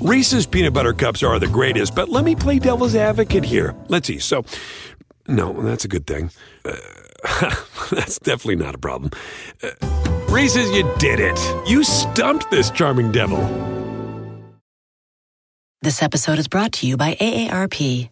Reese's peanut butter cups are the greatest, but let me play devil's advocate here. Let's see. So, no, that's a good thing. Uh, that's definitely not a problem. Uh, Reese's, you did it. You stumped this charming devil. This episode is brought to you by AARP.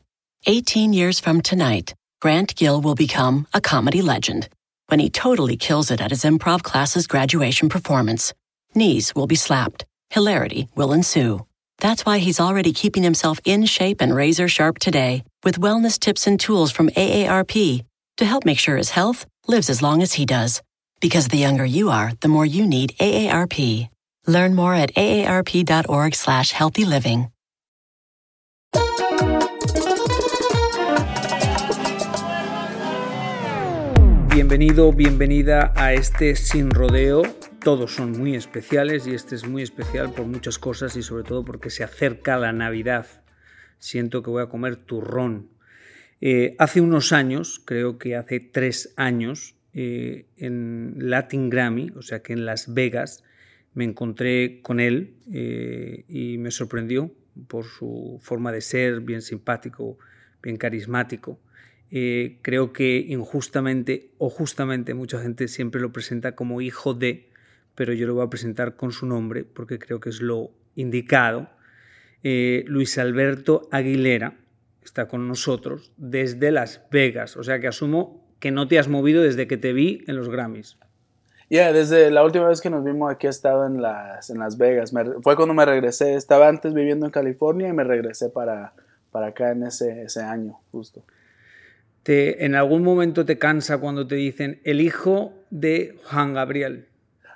18 years from tonight, Grant Gill will become a comedy legend when he totally kills it at his improv class's graduation performance. Knees will be slapped, hilarity will ensue. That's why he's already keeping himself in shape and razor sharp today with wellness tips and tools from AARP to help make sure his health lives as long as he does. Because the younger you are, the more you need AARP. Learn more at aarp.org slash healthy living. Bienvenido, bienvenida a este Sin Rodeo. Todos son muy especiales y este es muy especial por muchas cosas y sobre todo porque se acerca la Navidad. Siento que voy a comer turrón. Eh, hace unos años, creo que hace tres años, eh, en Latin Grammy, o sea que en Las Vegas, me encontré con él eh, y me sorprendió por su forma de ser, bien simpático, bien carismático. Creo que injustamente o justamente mucha gente siempre lo presenta como hijo de, pero yo lo voy a presentar con su nombre porque creo que es lo indicado. Eh, Luis Alberto Aguilera está con nosotros desde Las Vegas, o sea que asumo que no te has movido desde que te vi en los Grammys. Ya, desde la última vez que nos vimos aquí he estado en Las, en las Vegas. fue cuando me regresé. Estaba antes viviendo en California y me regresé para, para acá en ese, ese año, justo. ¿En algún momento te cansa cuando te dicen el hijo de Juan Gabriel?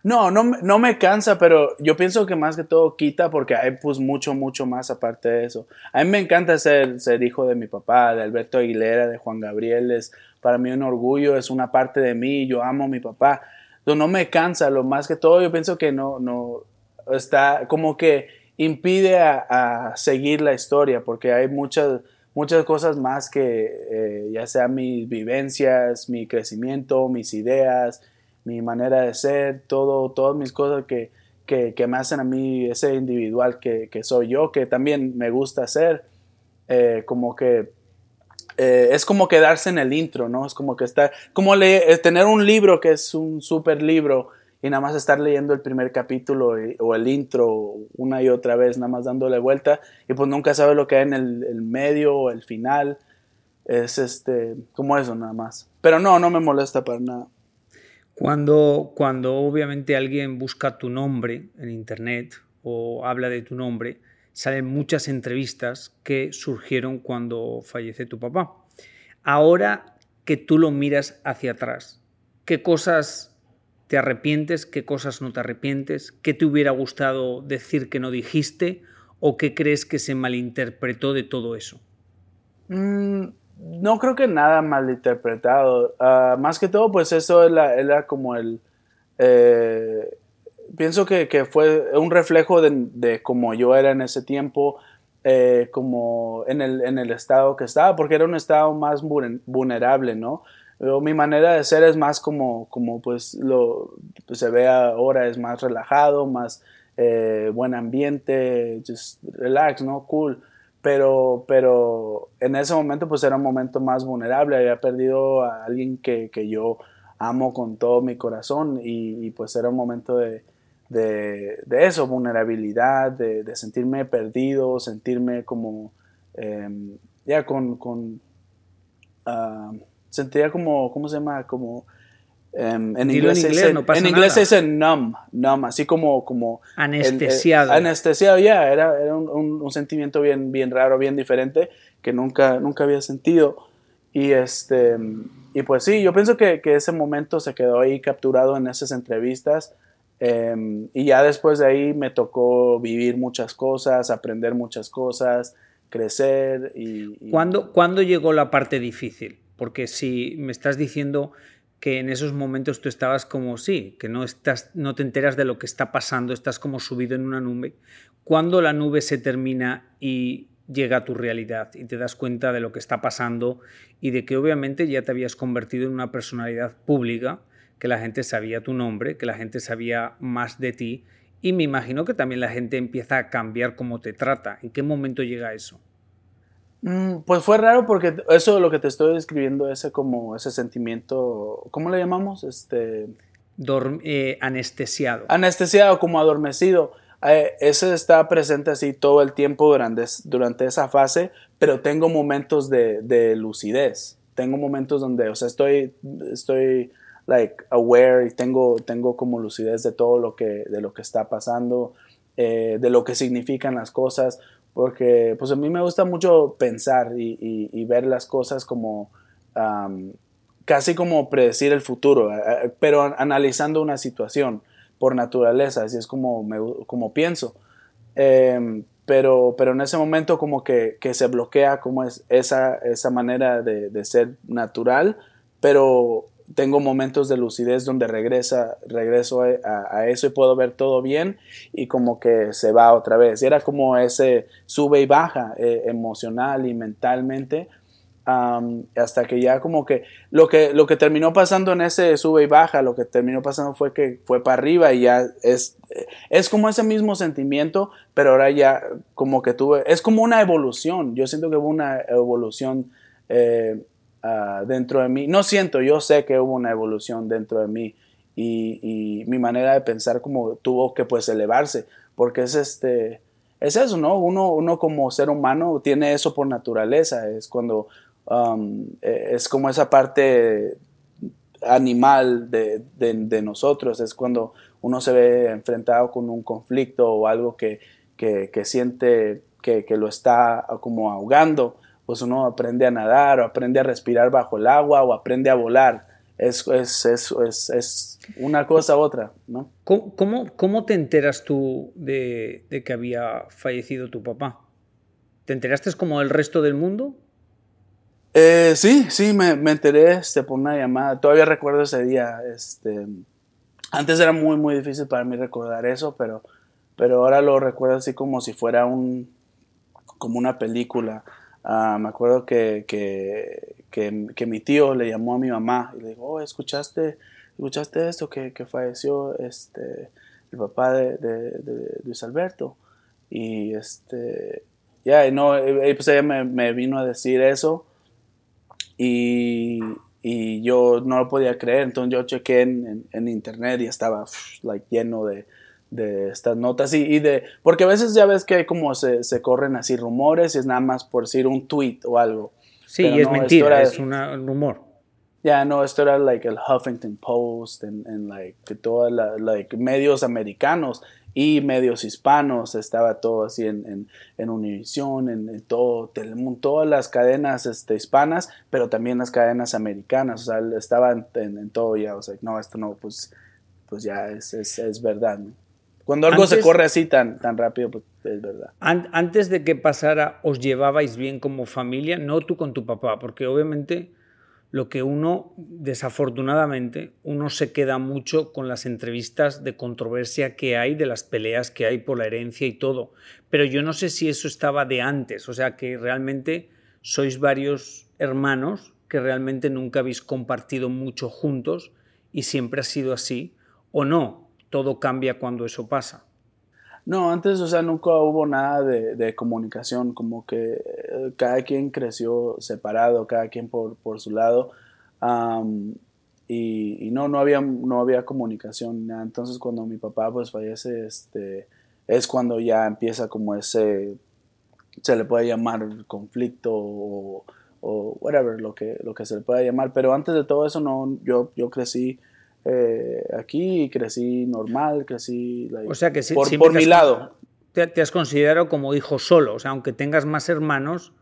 No, no, no me cansa, pero yo pienso que más que todo quita porque hay pues mucho, mucho más aparte de eso. A mí me encanta ser, ser hijo de mi papá, de Alberto Aguilera, de Juan Gabriel. Es para mí un orgullo, es una parte de mí, yo amo a mi papá. Entonces, no me cansa, lo más que todo yo pienso que no, no, está como que impide a, a seguir la historia porque hay muchas muchas cosas más que eh, ya sea mis vivencias, mi crecimiento, mis ideas, mi manera de ser, todo, todas mis cosas que, que, me hacen a mí ese individual que, que, soy yo, que también me gusta ser, eh, como que eh, es como quedarse en el intro, ¿no? Es como que estar, como tener un libro que es un super libro y nada más estar leyendo el primer capítulo o el intro una y otra vez, nada más dándole vuelta y pues nunca sabe lo que hay en el, medio o el final. Es este, como eso nada más. Pero no, no me molesta para nada. Cuando, cuando obviamente alguien busca tu nombre en internet o habla de tu nombre, salen muchas entrevistas que surgieron cuando fallece tu papá. Ahora que tú lo miras hacia atrás, ¿qué cosas ¿Te arrepientes? ¿Qué cosas no te arrepientes? ¿Qué te hubiera gustado decir que no dijiste? ¿O qué crees que se malinterpretó de todo eso? Mm, no creo que nada malinterpretado. Uh, más que todo, pues eso era, como el... Eh, pienso que, fue un reflejo de, de cómo yo era en ese tiempo, eh, como en el, en el estado que estaba, porque era un estado más vulnerable, ¿no? mi manera de ser es más como, como pues lo pues, se ve ahora, es más relajado, más eh, buen ambiente, just relax, ¿no? Cool. Pero, pero en ese momento pues era un momento más vulnerable, había perdido a alguien que, que yo amo con todo mi corazón y, pues era un momento de, de, de eso, vulnerabilidad, de, sentirme perdido, sentirme como em, ya con, con sentía como, ¿cómo se llama? Como... Um, en, inglés, en inglés, no pasa en inglés nada. es numb, numb, así como... como anestesiado. El, el, anestesiado, ya, era, era un, un, un, sentimiento bien, bien raro, bien diferente, que nunca, nunca había sentido. Y, este, y pues sí, yo pienso que, que ese momento se quedó ahí capturado en esas entrevistas. Um, y ya después de ahí me tocó vivir muchas cosas, aprender muchas cosas, crecer y... y... ¿Cuándo, ¿Cuándo llegó la parte difícil? Porque si me estás diciendo que en esos momentos tú estabas como sí, que no estás no te enteras de lo que está pasando, estás como subido en una nube. Cuando la nube se termina y llega a tu realidad y te das cuenta de lo que está pasando y de que obviamente ya te habías convertido en una personalidad pública, que la gente sabía tu nombre, que la gente sabía más de ti Y me imagino que también la gente empieza a cambiar cómo te trata. ¿En qué momento llega eso? Mm, pues fue raro porque eso lo que te estoy describiendo, ese como ese sentimiento, ¿cómo le llamamos? Este eh, anestesiado. Anestesiado, como adormecido. Eh, ese está presente así todo el tiempo durante, durante esa fase, pero tengo momentos de, de, lucidez. Tengo momentos donde, o sea, estoy, estoy like aware y tengo, tengo como lucidez de todo lo que, de lo que está pasando, eh, de lo que significan las cosas, porque pues a mí me gusta mucho pensar y, y, ver las cosas como casi como predecir el futuro, pero analizando una situación por naturaleza, así es como, como pienso. Em, pero, pero en ese momento como que, que, se bloquea como es esa, esa manera de, de, ser natural, pero tengo momentos de lucidez donde regresa, regreso a, eso y puedo ver todo bien y como que se va otra vez. Y era como ese sube y baja eh, emocional y mentalmente hasta que ya como que lo, que lo que terminó pasando en ese sube y baja, lo que terminó pasando fue que fue para arriba y ya es, es como ese mismo sentimiento, pero ahora ya como que tuve, es como una evolución, yo siento que hubo una evolución eh, ah, dentro de mí, no siento, yo sé que hubo una evolución dentro de mí y, mi manera de pensar como tuvo que pues elevarse, porque es este... Es eso, ¿no? Uno, uno como ser humano tiene eso por naturaleza. Es cuando Um, eh, es como esa parte animal de, de, nosotros, es cuando uno se ve enfrentado con un conflicto o algo que, que, que siente que, que, lo está como ahogando, pues uno aprende a nadar o aprende a respirar bajo el agua o aprende a volar. Es, es, es, es una cosa u otra, ¿no? ¿Cómo, cómo, te enteras tú de, de, que había fallecido tu papá? ¿Te enteraste como el resto del mundo? Eh, sí, sí, me, me, enteré este, por una llamada. Todavía recuerdo ese día. Este, antes era muy, muy difícil para mí recordar eso, pero, pero ahora lo recuerdo así como si fuera un, como una película. Ah, me acuerdo que, que, que, mi tío le llamó a mi mamá y le dijo, oh, ¿escuchaste, escuchaste esto? Que, que falleció este, el papá de, de, de Luis Alberto. Y este, ya, no, pues ella me, me vino a decir eso y, y, yo no lo podía creer, entonces yo chequé en, en, internet y estaba like, lleno de, de estas notas y, y, de, porque a veces ya ves que como se, se, corren así rumores y es nada más por decir un tweet o algo. Sí, y es mentira, es un rumor. Ya, no, esto era like el Huffington Post en, en like todos like medios americanos y medios hispanos, estaba todo así en, en, en Univision, en, en, todo Telemundo, todas las cadenas este, hispanas, pero también las cadenas americanas, o sea, estaba en, todo ya, o sea, no, esto no, pues, pues ya es, es, es verdad. Cuando algo se corre así tan, tan rápido, pues es verdad. antes de que pasara, ¿os llevabais bien como familia? No tú con tu papá, porque obviamente lo que uno, desafortunadamente, uno se queda mucho con las entrevistas de controversia que hay, de las peleas que hay por la herencia y todo. Pero yo no sé si eso estaba de antes, o sea que realmente sois varios hermanos que realmente nunca habéis compartido mucho juntos y siempre ha sido así, o no, todo cambia cuando eso pasa. No, antes, o sea, nunca hubo nada de, comunicación, como que eh, cada quien creció separado, cada quien por, por su lado. y, no, no había, no había comunicación. Entonces, cuando mi papá pues fallece, este, es cuando ya empieza como ese, se le puede llamar conflicto o, o whatever, lo que, lo que se le pueda llamar. Pero antes de todo eso, no, yo, yo crecí eh, aquí crecí normal, crecí o sea que por, por mi lado. Te, has considerado como hijo solo, o sea, aunque tengas más hermanos.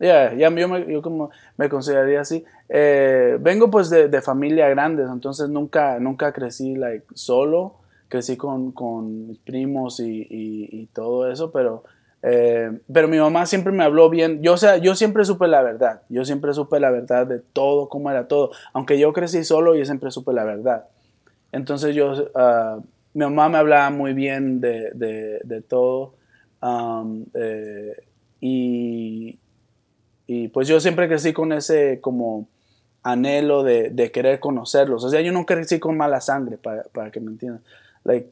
Ya, ya yo, me, yo como me consideraría así. Eh, vengo pues de, de, familia grande, entonces nunca, nunca crecí like, solo, crecí con, con primos y, y, y todo eso, pero eh, pero mi mamá siempre me habló bien. Yo, o sea, yo siempre supe la verdad. Yo siempre supe la verdad de todo, cómo era todo. Aunque yo crecí solo, yo siempre supe la verdad. Entonces yo, uh, mi mamá me hablaba muy bien de, de, todo. Eh, y, y pues yo siempre crecí con ese como anhelo de, de, querer conocerlos. O sea, yo no crecí con mala sangre, para, para que me entiendan.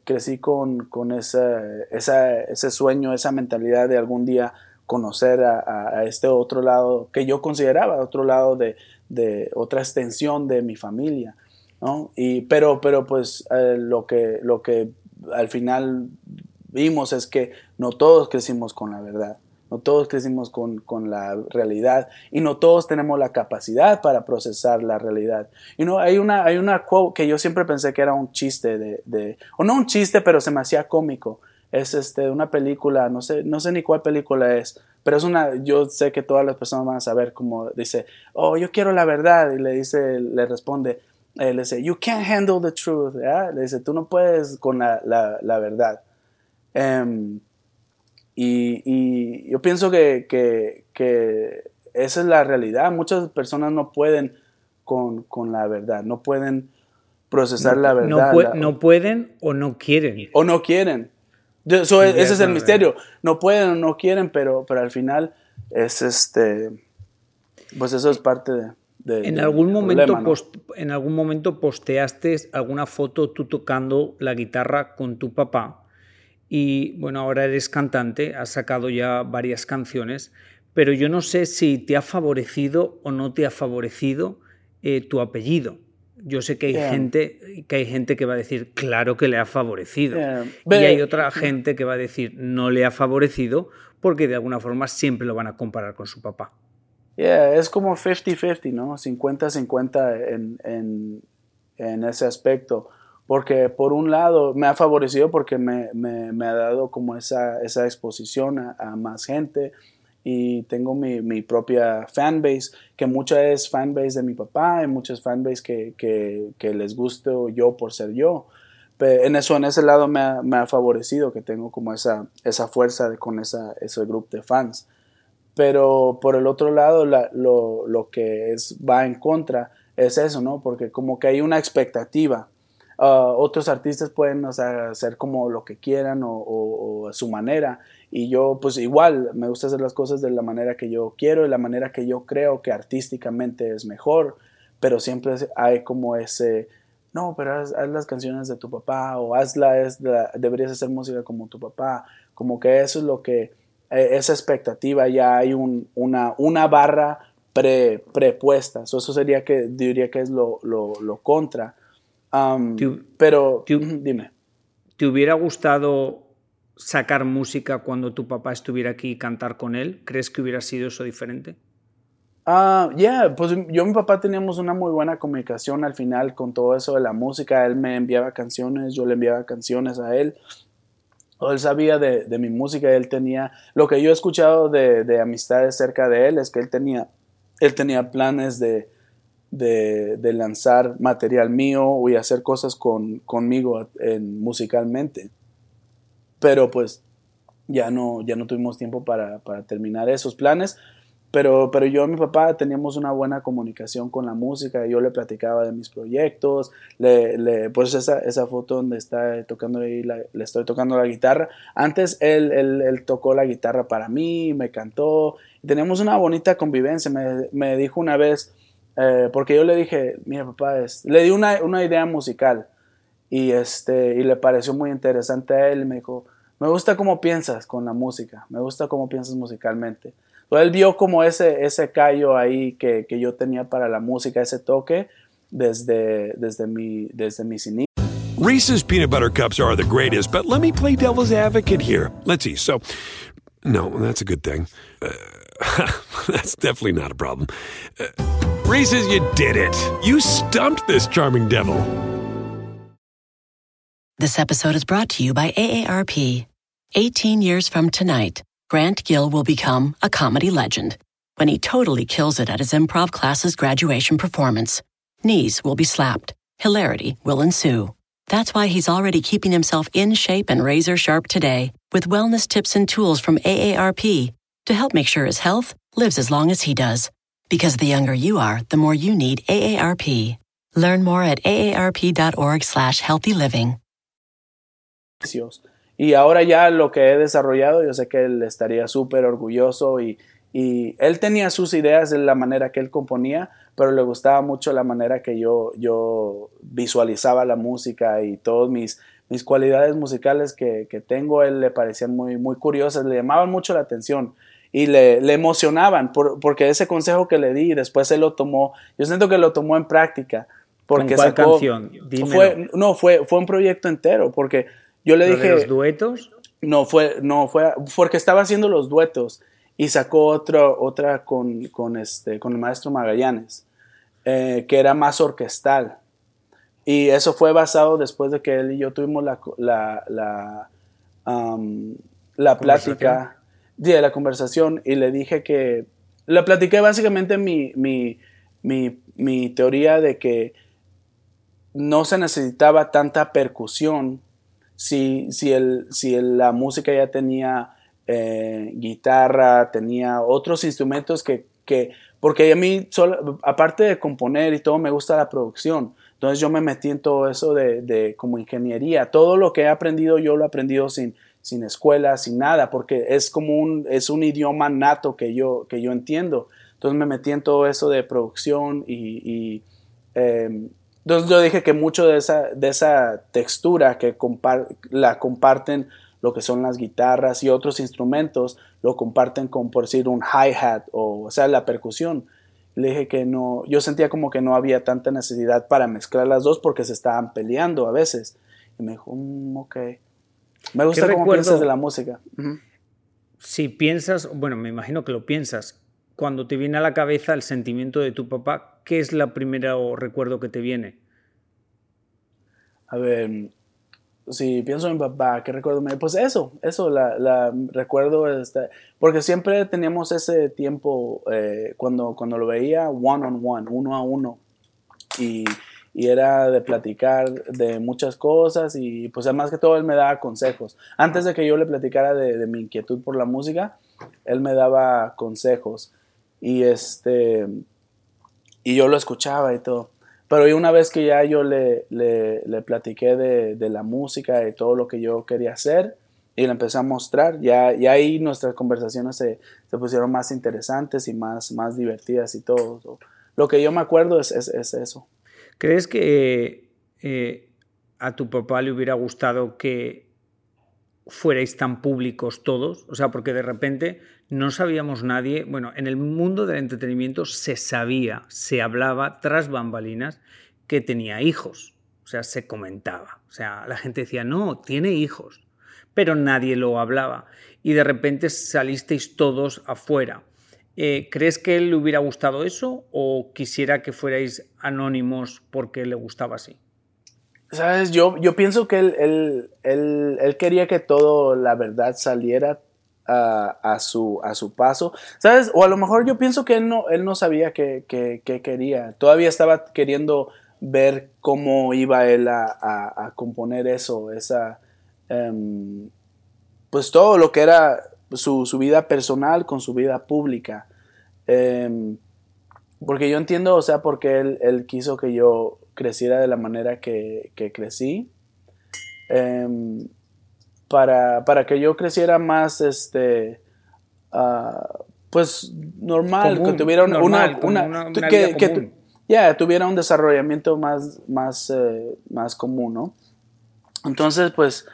Crecí con, con esa, ese sueño, esa mentalidad de algún día conocer a, este otro lado que yo consideraba otro lado de, de otra extensión de mi familia. ¿no? Y, pero, pero pues eh, lo, que, lo que al final vimos es que no todos crecimos con la verdad. No todos crecimos con, la realidad y no todos tenemos la capacidad para procesar la realidad. Y no, hay una, hay una que yo siempre pensé que era un chiste de, o no un chiste, pero se me hacía cómico. Es este, una película, no sé, no sé ni cuál película es, pero es una, yo sé que todas las personas van a saber como dice, oh, yo quiero la verdad, y le dice, le responde, eh, le dice, you can't handle the truth, le dice, tú no puedes con la, la, verdad. Em, y, yo pienso que, esa es la realidad. Muchas personas no pueden con, la verdad, no pueden procesar la verdad. No, pueden o no quieren. O no quieren. ese es el misterio. No pueden o no quieren, pero, pero al final es este. Pues eso es parte de. en, algún momento en algún momento posteaste alguna foto tú tocando la guitarra con tu papá y bueno, ahora eres cantante, has sacado ya varias canciones, pero yo no sé si te ha favorecido o no te ha favorecido eh, tu apellido. Yo sé que hay, gente, que hay gente que va a decir, claro que le ha favorecido. Y hay otra gente que va a decir, no le ha favorecido porque de alguna forma siempre lo van a comparar con su papá. es como 50-50, ¿no? 50-50 en, en, en, ese aspecto porque por un lado me ha favorecido porque me, ha dado como esa, esa exposición a, más gente y tengo mi, mi, propia fanbase, que mucha es fanbase de mi papá y muchas fanbase que, que, les gusto yo por ser yo. Pero en eso, en ese lado me ha, favorecido que tengo como esa, esa fuerza con esa, ese grupo de fans. Pero por el otro lado, lo, lo que es, va en contra es eso, ¿no? Porque como que hay una expectativa Ah, otros artistas pueden hacer como lo que quieran o, a su manera. Y yo pues igual me gusta hacer las cosas de la manera que yo quiero y la manera que yo creo que artísticamente es mejor. Pero siempre hay como ese, no, pero haz, las canciones de tu papá o hazla, es deberías hacer música como tu papá. Como que eso es lo que, e, esa expectativa ya hay una, una barra pre, prepuesta. eso sería que diría que es lo, lo, lo contra pero, dime. ¿Te hubiera gustado sacar música cuando tu papá estuviera aquí y cantar con él? ¿Crees que hubiera sido eso diferente? Ah, yeah, pues yo y mi papá teníamos una muy buena comunicación al final con todo eso de la música. Él me enviaba canciones, yo le enviaba canciones a él. Él sabía de, de mi música, él tenía, lo que yo he escuchado de, de amistades cerca de él es que él tenía, él tenía planes de, de, lanzar material mío y hacer cosas con, conmigo en, musicalmente. Pero pues ya no, ya no tuvimos tiempo para, terminar esos planes. Pero, pero yo y mi papá teníamos una buena comunicación con la música. Yo le platicaba de mis proyectos. Le, le pues esa, esa, foto donde está tocando ahí, le estoy tocando la guitarra. Antes él, él, tocó la guitarra para mí, me cantó. Teníamos una bonita convivencia. Me, me dijo una vez, eh, porque yo le dije, mira papá, es, le di una, una, idea musical y, este, y le pareció muy interesante a él. Me dijo, me gusta cómo piensas con la música, me gusta cómo piensas musicalmente. Entonces, él vio como ese, ese callo ahí que, que yo tenía para la música, ese toque desde, desde mi, desde mis inicios. Reese's peanut butter cups are the greatest, but let me play devil's advocate here. Let's see. So, no, that's a good thing. Uh, that's definitely not a problem. Uh, Reese's, you did it. You stumped this charming devil. This episode is brought to you by AARP. 18 years from tonight, Grant Gill will become a comedy legend when he totally kills it at his improv class's graduation performance. Knees will be slapped, hilarity will ensue. That's why he's already keeping himself in shape and razor sharp today with wellness tips and tools from AARP to help make sure his health lives as long as he does. Because the younger you are, the more you need AARP. Learn more at aarp.org slash healthy living. Y ahora ya lo que he desarrollado, yo sé que él estaría súper orgulloso y, y, él tenía sus ideas de la manera que él componía, pero le gustaba mucho la manera que yo, yo visualizaba la música y todos mis, mis cualidades musicales que, que, tengo, él le parecían muy, muy curiosas, le llamaban mucho la atención y le, le emocionaban por, porque ese consejo que le di, después él lo tomó, yo siento que lo tomó en práctica. Porque ¿Con cuál canción? Fue, no, fue, fue un proyecto entero, porque yo le dije... De los duetos? No, fue, no, fue porque estaba haciendo los duetos y sacó otro, otra con, con, este, con el maestro Magallanes, eh, que era más orquestal. Y eso fue basado después de que él y yo tuvimos la, la, la, la plática, de la conversación, y le dije que, le platiqué básicamente mi, mi, mi, mi teoría de que no se necesitaba tanta percusión si, si, el, si la música ya tenía eh, guitarra, tenía otros instrumentos que, que porque a mí, solo, aparte de componer y todo, me gusta la producción. Entonces yo me metí en todo eso de, de, como ingeniería. Todo lo que he aprendido yo lo he aprendido sin, sin escuela, sin nada, porque es como un, es un idioma nato que yo, que yo entiendo. Entonces me metí en todo eso de producción y, em, entonces yo dije que mucho de esa, de esa textura que la comparten lo que son las guitarras y otros instrumentos, lo comparten con, por decir, un hi-hat o, o sea, la percusión. Le dije que no, yo sentía como que no había tanta necesidad para mezclar las dos porque se estaban peleando a veces. Y me dijo, mm, ok. Me gusta cómo piensas de la música. Si piensas, bueno, me imagino que lo piensas, cuando te viene a la cabeza el sentimiento de tu papá, ¿qué es la primera recuerdo que te viene? A ver, si pienso en mi papá, ¿qué recuerdo? Pues eso, eso, la, la recuerdo, este, porque siempre teníamos ese tiempo eh, cuando, cuando lo veía one on one, uno a uno, y, y, era de platicar de muchas cosas y pues además que todo él me daba consejos. Antes de que yo le platicara de, mi inquietud por la música, él me daba consejos y este y yo lo escuchaba y todo. Pero una vez que ya yo le, le, le platiqué de, de, la música y todo lo que yo quería hacer y le empecé a mostrar, ya, ya ahí nuestras conversaciones se, se, pusieron más interesantes y más, más divertidas y todo. Lo que yo me acuerdo es, es eso. ¿Crees que eh, a tu papá le hubiera gustado que fuerais tan públicos todos, o sea, porque de repente no sabíamos nadie, bueno, en el mundo del entretenimiento se sabía, se hablaba tras bambalinas que tenía hijos, o sea, se comentaba, o sea, la gente decía, no, tiene hijos, pero nadie lo hablaba. Y de repente salisteis todos afuera. Eh, ¿Crees que él le hubiera gustado eso o quisiera que fuerais anónimos porque le gustaba así? ¿Sabes? Yo, yo pienso que él, él, él, quería que todo la verdad saliera a, su, a su paso. ¿Sabes? O a lo mejor yo pienso que él no, él no sabía qué que, que quería. Todavía estaba queriendo ver cómo iba él a, a, componer eso, esa... Um, pues todo lo que era su, su, vida personal con su vida pública. Um, porque yo entiendo, o sea, porque él, él quiso que yo creciera de la manera que, que crecí. Eh, para, para, que yo creciera más, este, uh, pues normal, común, que tuviera una, normal, una, una, una que, que yeah, tuviera un desarrollamiento más, más, eh, más común, ¿no? Entonces, pues,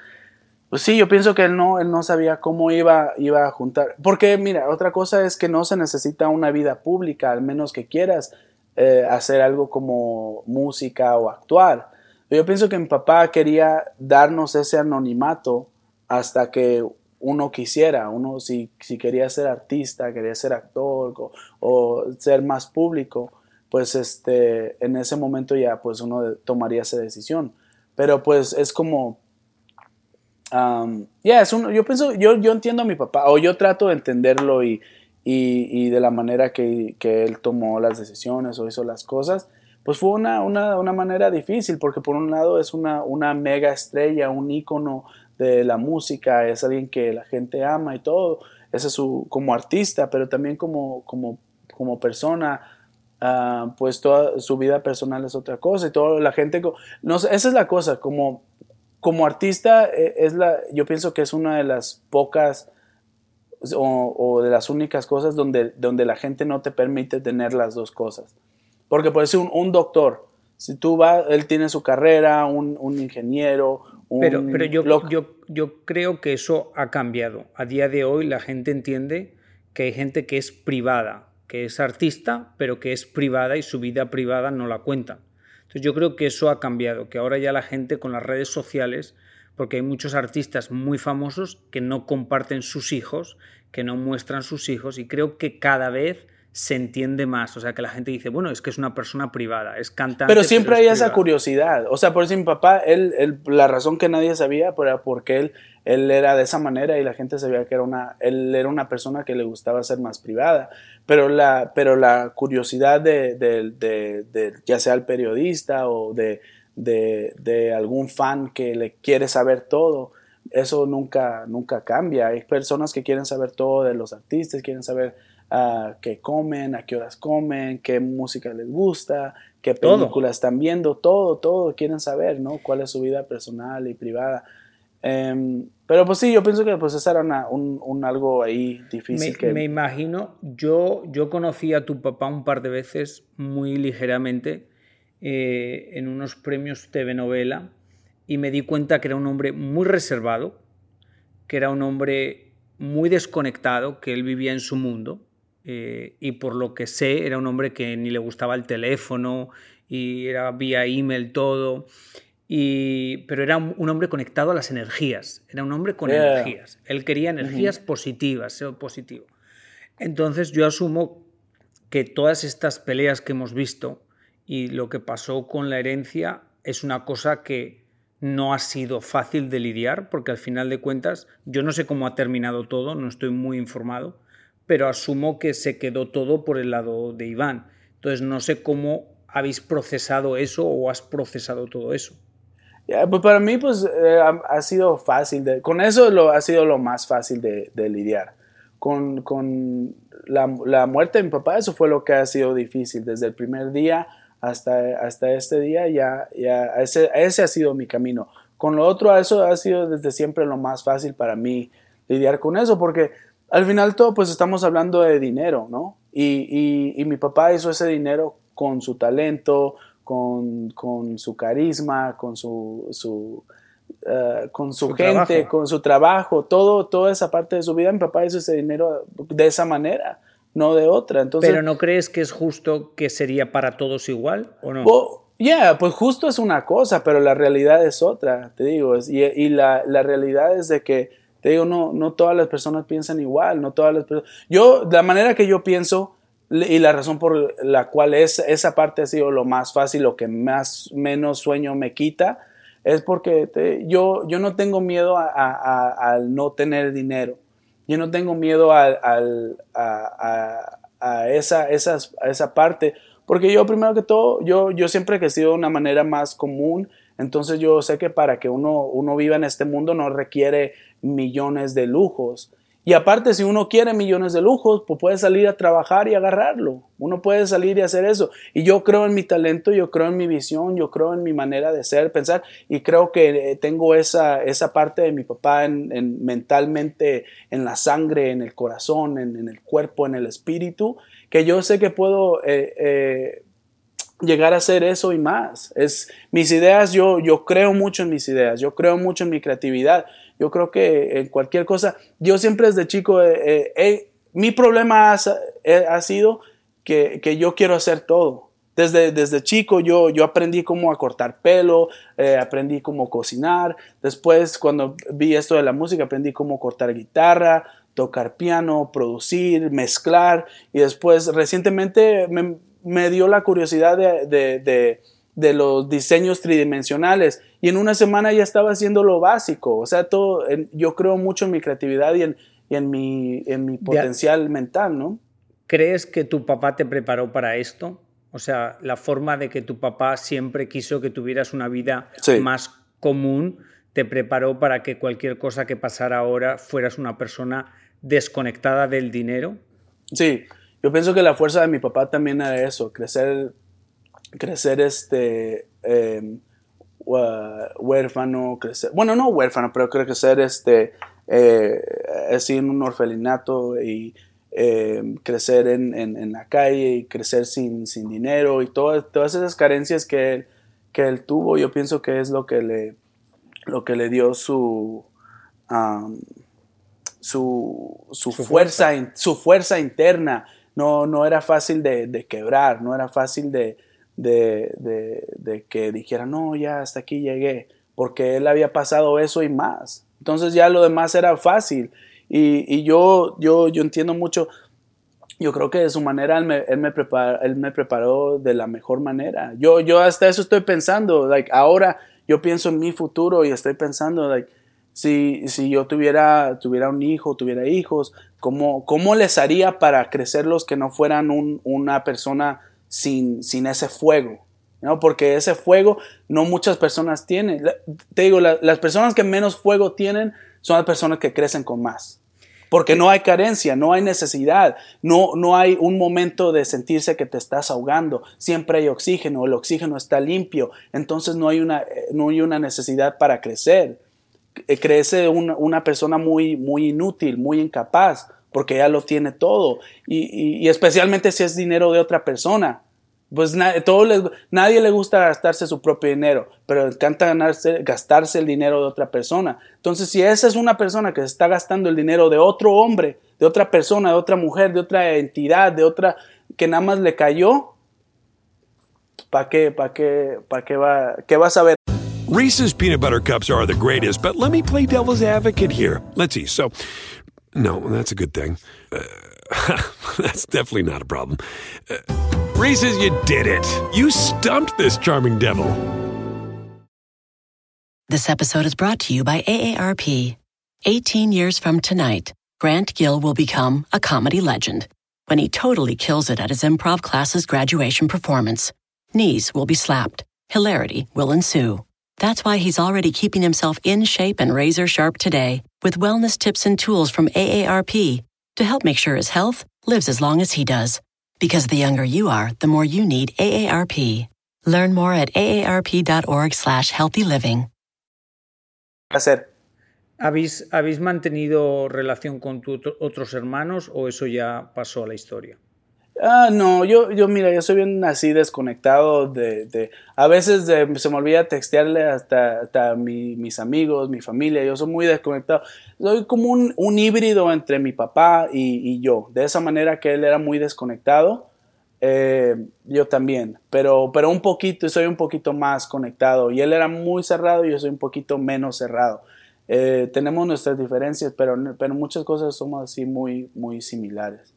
pues sí, yo pienso que él no, él no sabía cómo iba, iba a juntar. Porque, mira, otra cosa es que no se necesita una vida pública, al menos que quieras eh, hacer algo como música o actuar. Yo pienso que mi papá quería darnos ese anonimato hasta que uno quisiera, uno si, si quería ser artista, quería ser actor o, o, ser más público, pues este, en ese momento ya pues uno tomaría esa decisión. Pero pues es como, um, ya, es yo pienso, yo, yo entiendo a mi papá, o yo trato de entenderlo y, y, y de la manera que, que, él tomó las decisiones o hizo las cosas, pues fue una, una, una, manera difícil, porque por un lado es una, una mega estrella, un ícono de la música, es alguien que la gente ama y todo, ese es su, como artista, pero también como, como, como persona, uh, pues toda su vida personal es otra cosa y toda la gente, no esa es la cosa, como, como artista eh, es la, yo pienso que es una de las pocas o, o, de las únicas cosas donde, donde la gente no te permite tener las dos cosas. Porque por decir un, un doctor, si tú vas, él tiene su carrera, un, un, ingeniero, pero, pero yo, yo, yo creo que eso ha cambiado. A día de hoy la gente entiende que hay gente que es privada, que es artista, pero que es privada y su vida privada no la cuenta. Entonces yo creo que eso ha cambiado, que ahora ya la gente con las redes sociales, porque hay muchos artistas muy famosos que no comparten sus hijos, que no muestran sus hijos, y creo que cada vez se entiende más. O sea, que la gente dice, bueno, es que es una persona privada, es cantante. Pero siempre hay esa curiosidad. O sea, por eso mi papá, él, la razón que nadie sabía era porque él, él era de esa manera y la gente sabía que era una, él era una persona que le gustaba ser más privada. Pero la, pero la curiosidad de, de, ya sea el periodista o de, de, algún fan que le quiere saber todo, eso nunca, nunca cambia. Hay personas que quieren saber todo de los artistas, quieren saber a qué comen, a qué horas comen, qué música les gusta, qué películas están viendo, todo, todo quieren saber, ¿no? Cuál es su vida personal y privada. Em, pero pues sí, yo pienso que pues eso era un, algo ahí difícil. Me, que... me imagino, yo, yo conocí a tu papá un par de veces muy ligeramente eh, en unos premios TV novela y me di cuenta que era un hombre muy reservado, que era un hombre muy desconectado, que él vivía en su mundo eh, y por lo que sé era un hombre que ni le gustaba el teléfono y era vía email todo. Y, pero era un hombre conectado a las energías, era un hombre con energías. Él quería energías positivas, ser positivo. Entonces yo asumo que todas estas peleas que hemos visto y lo que pasó con la herencia es una cosa que no ha sido fácil de lidiar, porque al final de cuentas yo no sé cómo ha terminado todo, no estoy muy informado, pero asumo que se quedó todo por el lado de Iván. Entonces no sé cómo habéis procesado eso o has procesado todo eso. pues para mí pues eh, ha, sido fácil, con eso lo, ha sido lo más fácil de, lidiar. Con, con la, la, muerte de mi papá, eso fue lo que ha sido difícil. Desde el primer día hasta, hasta este día, ya, ya ese, ese ha sido mi camino. Con lo otro, eso ha sido desde siempre lo más fácil para mí lidiar con eso, porque al final todo pues estamos hablando de dinero, ¿no? Y, y, mi papá hizo ese dinero con su talento, con, con su carisma, con su, su eh, con su, gente, con su trabajo, todo, toda esa parte de su vida. Mi papá hizo ese dinero de esa manera, no de otra. Entonces, Pero ¿no crees que es justo que sería para todos igual o no? Ya, pues justo es una cosa, pero la realidad es otra, te digo. y, y la, la realidad es de que te digo, no, no todas las personas piensan igual, no todas las personas. Yo, la manera que yo pienso y la razón por la cual es, esa parte ha sido lo más fácil, lo que más menos sueño me quita, es porque yo, yo no tengo miedo al no tener dinero. Yo no tengo miedo a, esa, esa parte, porque yo primero que todo, yo, yo siempre he sido de una manera más común, entonces yo sé que para que uno, uno viva en este mundo no requiere millones de lujos. Y aparte, si uno quiere millones de lujos, pues puede salir a trabajar y agarrarlo. Uno puede salir y hacer eso. Y yo creo en mi talento, yo creo en mi visión, yo creo en mi manera de ser, pensar. Y creo que eh, tengo esa, esa parte de mi papá en, mentalmente, en la sangre, en el corazón, en, el cuerpo, en el espíritu, que yo sé que puedo eh, eh, llegar a hacer eso y más. Es mis ideas, yo, yo creo mucho en mis ideas, yo creo mucho en mi creatividad. Yo creo que en cualquier cosa, yo siempre desde chico, eh, eh, mi problema ha, eh, ha sido que, que, yo quiero hacer todo. Desde, desde chico yo, yo aprendí cómo a cortar pelo, aprendí cómo cocinar. Después cuando vi esto de la música aprendí cómo cortar guitarra, tocar piano, producir, mezclar. Y después recientemente me, me dio la curiosidad de, de, de, los diseños tridimensionales y en una semana ya estaba haciendo lo básico. O sea, todo, yo creo mucho en mi creatividad y en, y en, mi, en mi potencial mental, ¿no? ¿Crees que tu papá te preparó para esto? O sea, la forma de que tu papá siempre quiso que tuvieras una vida más común te preparó para que cualquier cosa que pasara ahora fueras una persona desconectada del dinero? Sí, yo pienso que la fuerza de mi papá también era eso, crecer, crecer este, em, huérfano, crecer, bueno, no huérfano, pero crecer este, eh, así en un orfelinato y em, crecer en, en, la calle y crecer sin, sin dinero y todas todas esas carencias que él, que él tuvo, yo pienso que es lo que le, lo que le dio su, su, su, fuerza, su fuerza interna. No, no era fácil de, quebrar, no era fácil de, de, que dijera, no, ya hasta aquí llegué, porque él había pasado eso y más. Entonces ya lo demás era fácil. Y, yo, yo, yo entiendo mucho, yo creo que de su manera él me, él me, él me preparó de la mejor manera. Yo, yo hasta eso estoy pensando, like, ahora yo pienso en mi futuro y estoy pensando, like, si, si yo tuviera, tuviera un hijo, tuviera hijos, ¿cómo, ¿cómo les haría para crecerlos que no fueran un, una persona sin, sin ese fuego? ¿no? Porque ese fuego no muchas personas tienen. Te digo, las personas que menos fuego tienen son las personas que crecen con más. Porque no hay carencia, no hay necesidad, no, no hay un momento de sentirse que te estás ahogando. Siempre hay oxígeno, el oxígeno está limpio, entonces no hay una, no hay una necesidad para crecer. Eh, crece una, persona muy, muy inútil, muy incapaz, porque ya lo tiene todo. Y, especialmente si es dinero de otra persona. Pues nadie le gusta gastarse su propio dinero, pero encanta ganarse, gastarse el dinero de otra persona. Entonces, si esa es una persona que se está gastando el dinero de otro hombre, de otra persona, de otra mujer, de otra entidad, de otra que nada más le cayó, ¿para qué, para qué, para qué va, qué a ver? Reese's peanut butter cups are the greatest, but let me play devil's advocate here. Let's see. So, no, that's a good thing. Uh, that's definitely not a problem. Uh, Reese's, you did it. You stumped this charming devil. This episode is brought to you by AARP. 18 years from tonight, Grant Gill will become a comedy legend when he totally kills it at his improv class's graduation performance. Knees will be slapped, hilarity will ensue. That's why he's already keeping himself in shape and razor sharp today with wellness tips and tools from AARP to help make sure his health lives as long as he does. Because the younger you are, the more you need AARP. Learn more at aarp.org slash healthy living. Hacer. ¿Habéis, ¿Habéis mantenido relación con tus otros hermanos o eso ya pasó a la historia? Ah, no, yo, yo, mira, yo soy bien así desconectado de, de a veces se me olvida textearle hasta, hasta mis amigos, mi familia, yo soy muy desconectado. Soy como un, un híbrido entre mi papá y, y, yo, de esa manera que él era muy desconectado, eh, yo también, pero, pero un poquito, soy un poquito más conectado y él era muy cerrado y yo soy un poquito menos cerrado. Eh, tenemos nuestras diferencias, pero, pero muchas cosas somos así muy, muy similares.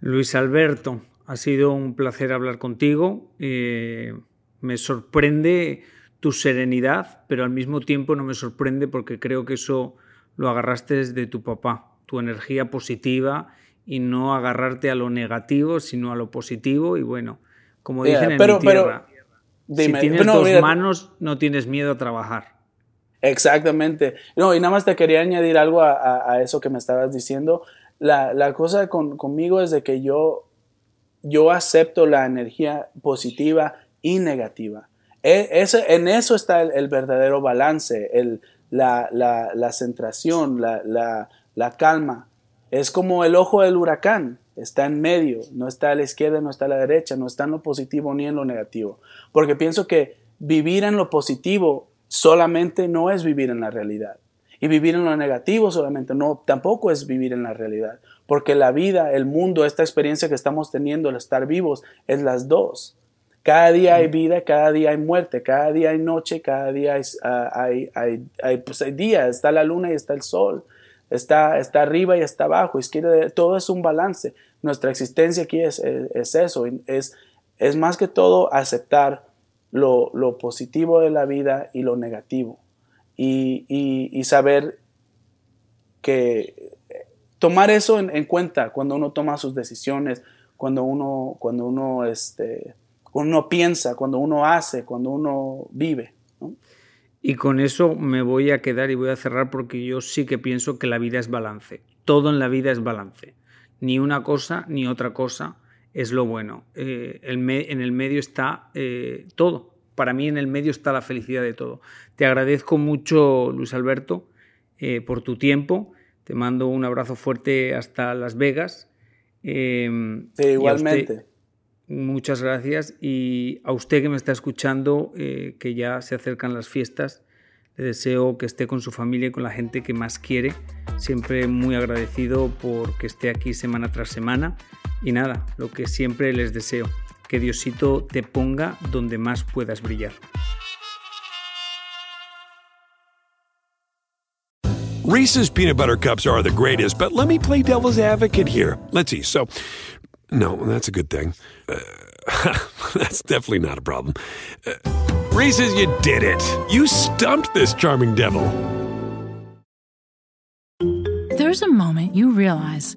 Luis Alberto, ha sido un placer hablar contigo. Eh, me sorprende tu serenidad, pero al mismo tiempo no me sorprende porque creo que eso lo agarraste desde tu papá, tu energía positiva y no agarrarte a lo negativo, sino a lo positivo. Y bueno, como dicen en mi tierra, si tienes dos manos, no tienes miedo a trabajar. Exactamente. No, y nada más te quería añadir algo a eso que me estabas diciendo la, cosa conmigo es de que yo, yo acepto la energía positiva y negativa. E, en eso está el, verdadero balance, el, la, la, centración, la, la, calma. Es como el ojo del huracán, está en medio, no está a la izquierda, no está a la derecha, no está en lo positivo ni en lo negativo. Porque pienso que vivir en lo positivo solamente no es vivir en la realidad. Y vivir en lo negativo solamente. No, tampoco es vivir en la realidad, porque la vida, el mundo, esta experiencia que estamos teniendo, el estar vivos, es las dos. Cada día hay vida, cada día hay muerte, cada día hay noche, cada día hay, ah, hay, pues hay día, está la luna y está el sol, está, está arriba y está abajo, todo es un balance. Nuestra existencia aquí es, es, eso, es, es más que todo aceptar lo, lo positivo de la vida y lo negativo y, saber que tomar eso en, cuenta cuando uno toma sus decisiones, cuando uno, cuando uno, este, uno piensa, cuando uno hace, cuando uno vive. Y con eso me voy a quedar y voy a cerrar porque yo sí que pienso que la vida es balance. Todo en la vida es balance. Ni una cosa ni otra cosa es lo bueno. Eh, en el medio está eh, todo para mí en el medio está la felicidad de todo. Te agradezco mucho, Luis Alberto, eh, por tu tiempo. Te mando un abrazo fuerte hasta Las Vegas. Em, igualmente. muchas gracias. Y a usted que me está escuchando, eh, que ya se acercan las fiestas, Le deseo que esté con su familia y con la gente que más quiere. Siempre muy agradecido por que esté aquí semana tras semana. Y nada, lo que siempre les deseo, que Diosito te ponga donde más puedas brillar. Reese's peanut butter cups are the greatest, but let me play devil's advocate here. Let's see. So, no, that's a good thing. Uh, that's definitely not a problem. Uh, Reese's, you did it. You stumped this charming devil. There's a moment you realize